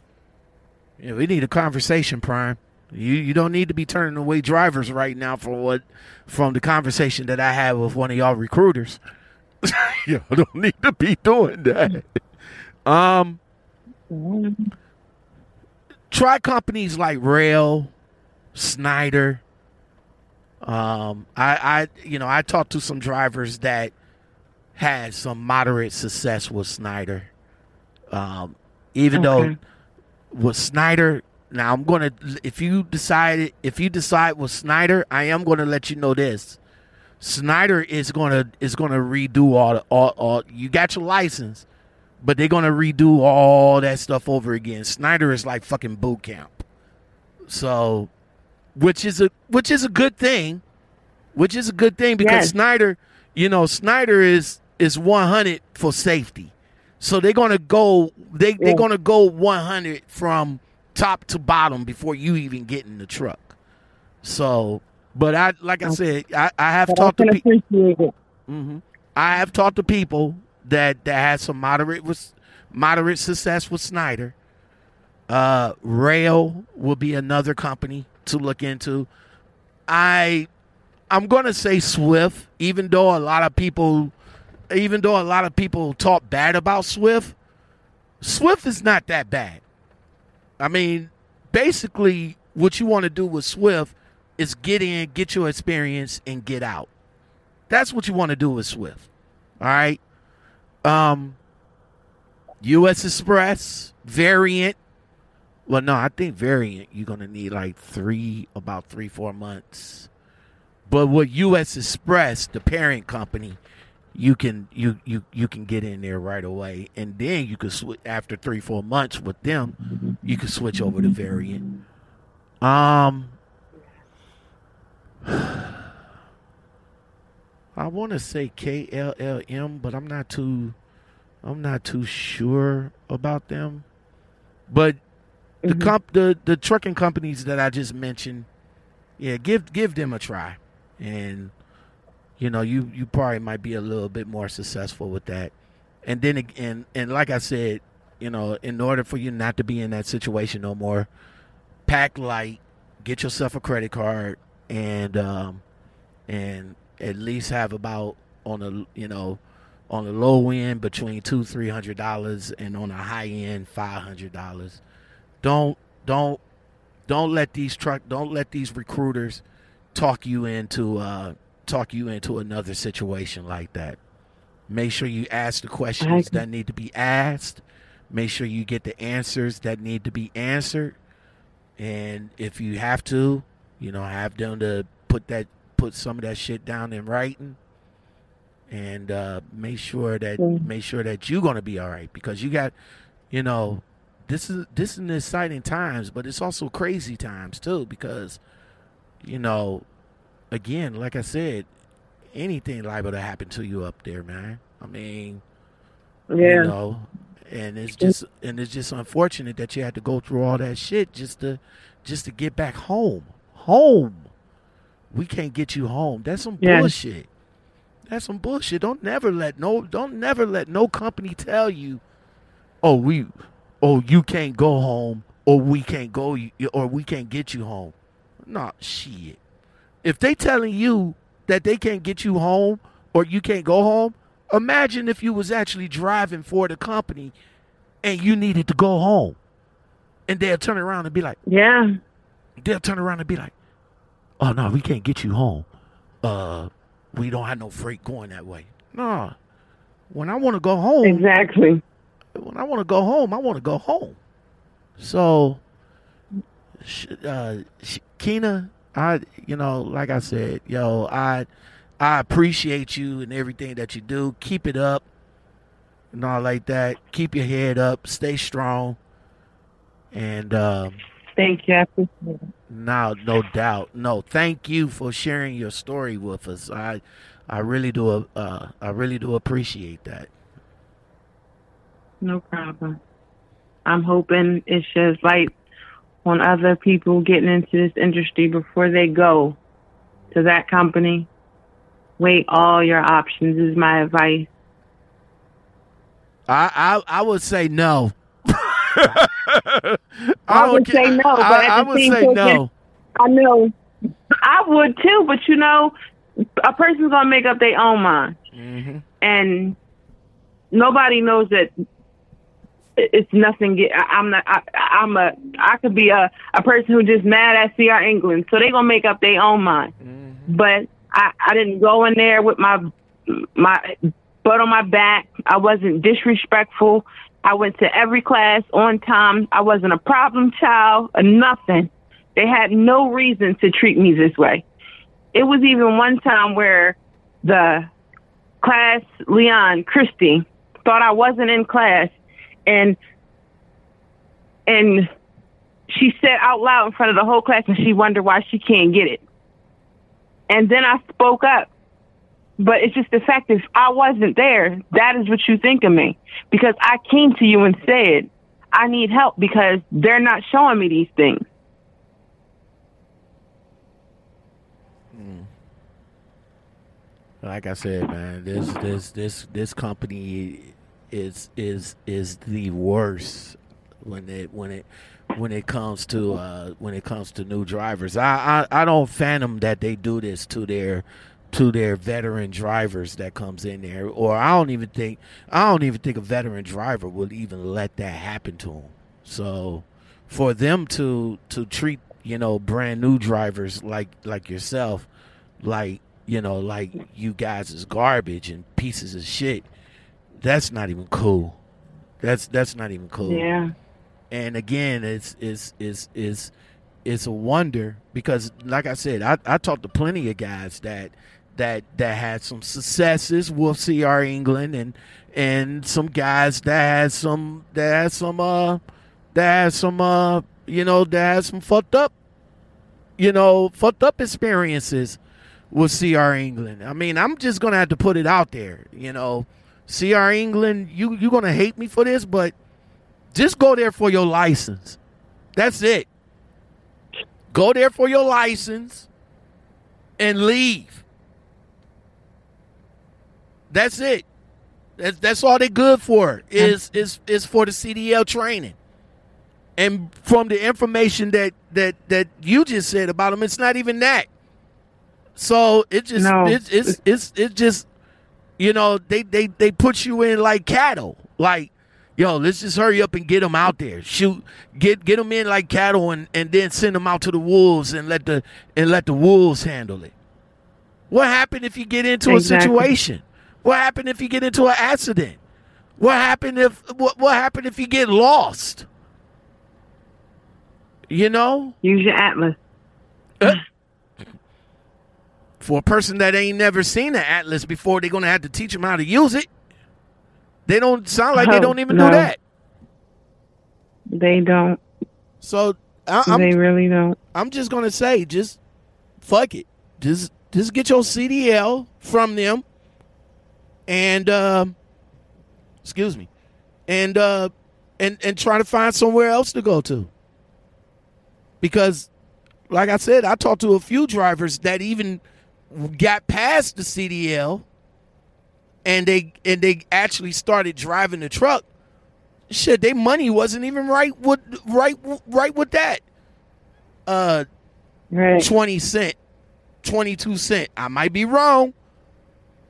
yeah. We need a conversation, Prime. You you don't need to be turning away drivers right now for what from the conversation that I had with one of y'all recruiters. y'all don't need to be doing that. Um, try companies like Roehl, Schneider. Um, I, I, you know, I talked to some drivers that had some moderate success with Schneider. Um, even Okay. though with Schneider, now I'm gonna, if you decide, if you decide with Schneider, I am gonna let you know this. Schneider is gonna is gonna redo all the all, all you got your license, but they're gonna redo all that stuff over again. Schneider is like fucking boot camp. So which is a which is a good thing, which is a good thing because Yes. Schneider, you know, Schneider is is 100 for safety. So they're going to go they they're Yeah. to go 100 from top to bottom before you even get in the truck. So, but I like I said, I, I have But talked to people appreciate it. hmm I have talked to people that that had some moderate with moderate success with Schneider. Uh, Roehl will be another company to look into. I I'm gonna say Swift, even though a lot of people, even though a lot of people talk bad about Swift, Swift is not that bad. I mean, basically, what you want to do with Swift is get in, get your experience, and get out. That's what you want to do with Swift. All right. Um US Xpress variant. Well, no, I think variant you're gonna need like three, about three, four months. But with US Xpress, the parent company, you can you you you can get in there right away, and then you can switch after three, four months with them. You can switch over to variant. Um, I want to say KLLM, but I'm not too I'm not too sure about them. But the Mhm. comp the the trucking companies that I just mentioned, yeah, give give them a try. And you know, you you probably might be a little bit more successful with that. And then again, and like I said, you know, in order for you not to be in that situation no more, pack light, get yourself a credit card, and um, and at least have about on a you know on the low end between two three hundred dollars and on a high end five hundred dollars. Don't don't don't let these truck don't let these recruiters talk you into uh talk you into another situation like that. Make sure you ask the questions that need to be asked. Make sure you get the answers that need to be answered. And if you have to, you know, have them to put that put some of that shit down in writing and uh, make sure that Yeah. make sure that you're gonna be all right because you got, you know, this is this is an exciting times, but it's also crazy times too because, you know, again, like I said, anything liable to happen to you up there, man. I mean, Yeah. you know, and it's just and it's just unfortunate that you had to go through all that shit just to just to get back home. Home. We can't get you home. That's some Yeah. bullshit. That's some bullshit. Don't never let no don't never let no company tell you, "Oh, we oh, you can't go home or we can't go or we can't get you home." Nah, shit. If they telling you that they can't get you home or you can't go home, imagine if you was actually driving for the company and you needed to go home. And they'll turn around and be like, Yeah. they'll turn around and be like, "Oh no, we can't get you home. Uh, we don't have no freight going that way." No. When I want to go home, Exactly. when I want to go home, I want to go home. So, uh, Keena, I, you know, like I said, yo, I, I appreciate you and everything that you do. Keep it up, and all like that. Keep your head up. Stay strong. And um, Thank you. I no, no doubt. No, thank you for sharing your story with us. I, I really do. Uh, I really do appreciate that. No problem. I'm hoping it sheds light on other people getting into this industry before they go to that company. Weigh all your options is my advice. I, I, I would say no. I would say no, but I, I would say no. I know. I would too, but you know, a person's gonna make up their own mind, hmm and nobody knows that it's nothing. I'm not. I, I'm a. I could be a a person who just mad at CR England, so they gonna make up their own mind. Mm-hmm. But I I didn't go in there with my my butt on my back. I wasn't disrespectful. I went to every class on time. I wasn't a problem child or nothing. They had no reason to treat me this way. It was even one time where the class, Leon, Christie thought I wasn't in class and and she said out loud in front of the whole class, and she wondered why she can't get it. And then I spoke up. But it's just the fact if I wasn't there, that is what you think of me. Because I came to you and said, I need help because they're not showing me these things. Hmm. Like I said, man, this this this this company is is is the worst when it when it when it comes to uh, when it comes to new drivers. I, I I don't fathom that they do this to their to their veteran drivers that comes in there, or I don't even think I don't even think a veteran driver would even let that happen to them. So for them to to treat you know brand new drivers like like yourself like you know like you guys is garbage and pieces of shit that's not even cool. That's that's not even cool. Yeah. and again it's it's it's it's it's a wonder because like i said i, I talked to plenty of guys that that that had some successes with C.R. England and and some guys that had some that had some uh that had some uh you know that had some fucked up you know fucked up experiences with C.R. England. I mean i'm just gonna have to put it out there you know C.R. England you you gonna hate me for this but just go there for your license. That's it. Go there for your license and leave. That's it. That's that's all they're good for. Is is is for the CDL training. And from the information that that that you just said about them, it's not even that. So it just No. it's it's it's it's just you know they they they put you in like cattle. Like yo let's just hurry up and get them out there. Shoot get get them in like cattle and and then send them out to the wolves and let the and let the wolves handle it. What happened if you get into Exactly. a situation? What happened if you get into an accident? What happened if what, what happened if you get lost? You know? Use your atlas. For a person that ain't never seen an atlas before, they're gonna have to teach them how to use it. They don't sound like they Oh, don't even no. do that. They don't. So I, I'm they really don't. I'm just gonna say, just fuck it. Just just get your CDL from them, and um, excuse me, and uh, and and try to find somewhere else to go to. Because, like I said, I talked to a few drivers that even got past the CDL, and they and they actually started driving the truck. Shit, their money wasn't even right with right right with that. Uh, Right. 20 cent, 22 cent. I might be wrong.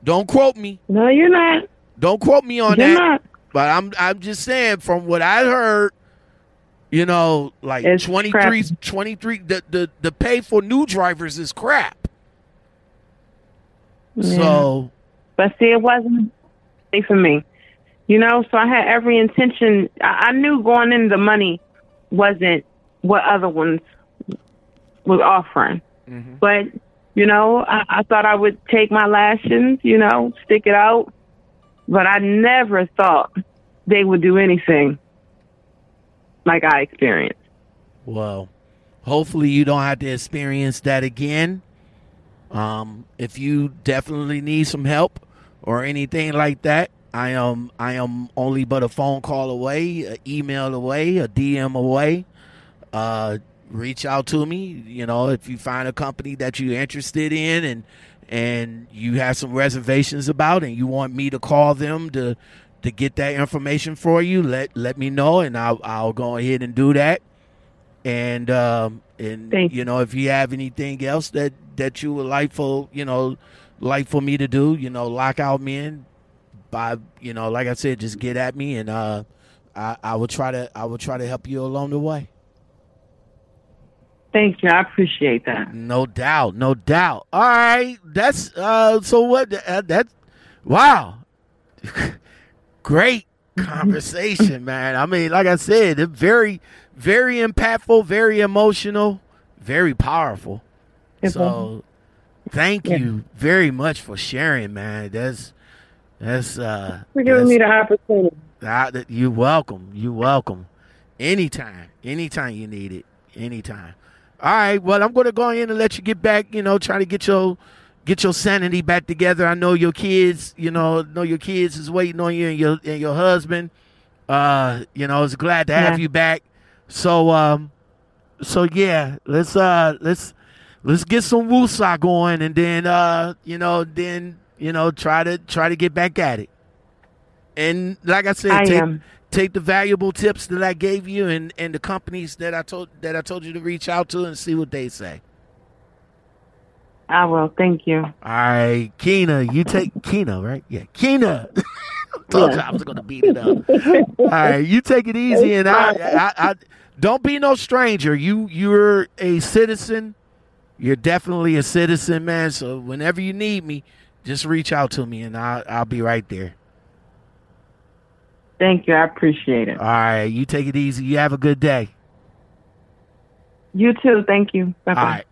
Don't quote me. No, you're not. Don't quote me on You're that. not. But I'm I'm just saying from what I heard, you know, like It's 23 crap. 23 the, the the pay for new drivers is crap. So, But see, it wasn't safe for me. You know, so I had every intention. I, I knew going in the money wasn't what other ones was offering. Mm-hmm. But, you know, I, I thought I would take my lashings, you know, stick it out. But I never thought they would do anything like I experienced. well, hopefully you don't have to experience that again. Um, if you definitely need some help or anything like that, I am I am only but a phone call away, an email away, a DM away. Uh, reach out to me. You know, if you find a company that you're interested in and and you have some reservations about, and you want me to call them to to get that information for you, let let me know, and I'll I'll go ahead and do that. And um, and Thank you know, if you have anything else that that you would like for you know like for me to do, you know, lockout men by you know, like I said, just get at me, and uh, I I will try to I will try to help you along the way. Thank you. I appreciate that. No doubt, no doubt. All right, that's uh. So what? Uh, that wow, great conversation, man. I mean, like I said, very, very impactful, very emotional, very powerful. It So, thank Yeah. you very much for sharing, man. That's that's uh. For giving me the opportunity. Ah, that- you welcome. You welcome. Anytime. Anytime you need it. Anytime. All right. Well, I'm going to go in and let you get back. You know, try to get your get your sanity back together. I know your kids. You know, know your kids is waiting on you and your and your husband. Uh, you know, it's glad to have Yeah. you back. So, um, so yeah, let's uh, let's let's get some woosah going, and then uh, you know, then you know, try to try to get back at it. And like I said, I take, am. take the valuable tips that I gave you and, and the companies that I told that I told you to reach out to and see what they say. I will. Thank you. All right, Keena, you take Keena, right? Yeah, Keena. Told you I was gonna beat it up. All right, you take it easy, and I, I, I don't be no stranger. You, you're a citizen. You're definitely a citizen, man. So whenever you need me, just reach out to me, and I'll, I'll be right there. Thank you. I appreciate it. All right, you take it easy. You have a good day. You too. Thank you. Bye bye. All right.